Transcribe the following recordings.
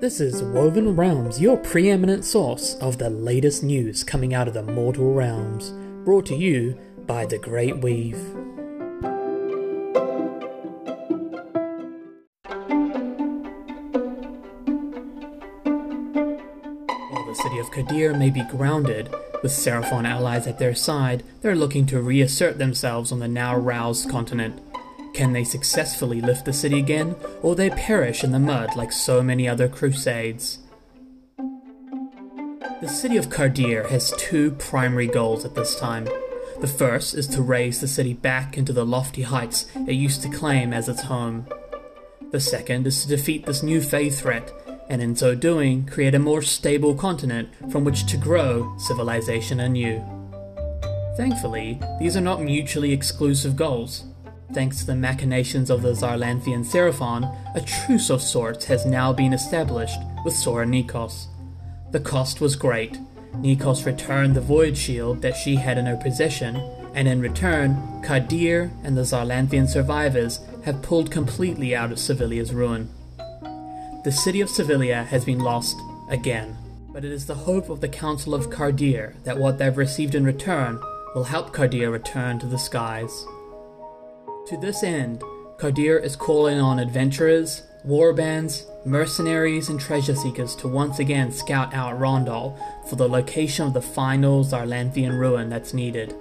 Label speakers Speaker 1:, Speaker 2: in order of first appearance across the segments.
Speaker 1: This is Woven Realms, your preeminent source of the latest news coming out of the mortal realms, brought to you by The Great Weave. While the city of Kadir may be grounded, with Seraphon allies at their side, they're looking to reassert themselves on the now roused continent. Can they successfully lift the city again, or they perish in the mud like so many other crusades? The city of Kardir has two primary goals at this time. The first is to raise the city back into the lofty heights it used to claim as its home. The second is to defeat this new Fey threat, and in so doing, create a more stable continent from which to grow civilization anew. Thankfully, these are not mutually exclusive goals. Thanks to the machinations of the Zarlanthian Seraphon, a truce of sorts has now been established with Sora Nikos. The cost was great. Nikos returned the Void Shield that she had in her possession, and in return, Kadir and the Zarlanthian survivors have pulled completely out of Sevilia's ruin. The city of Sevilla has been lost again, but it is the hope of the Council of Kardir that what they've received in return will help Kardir return to the skies. To this end, Kardir is calling on adventurers, warbands, mercenaries, and treasure seekers to once again scout out Rondhol for the location of the final Zarlanthian ruin that's needed,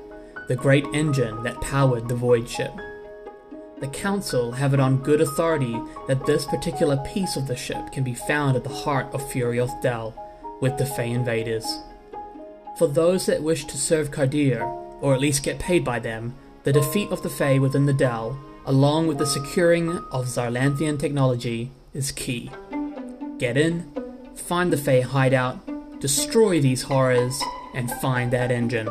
Speaker 1: the great engine that powered the Void ship. The Council have it on good authority that this particular piece of the ship can be found at the heart of Furioth Dell, with the Fey invaders. For those that wish to serve Kardir, or at least get paid by them, the defeat of the Fey within the Dell, along with the securing of Zarlanthian technology, is key. Get in, find the Fey hideout, destroy these horrors, and find that engine.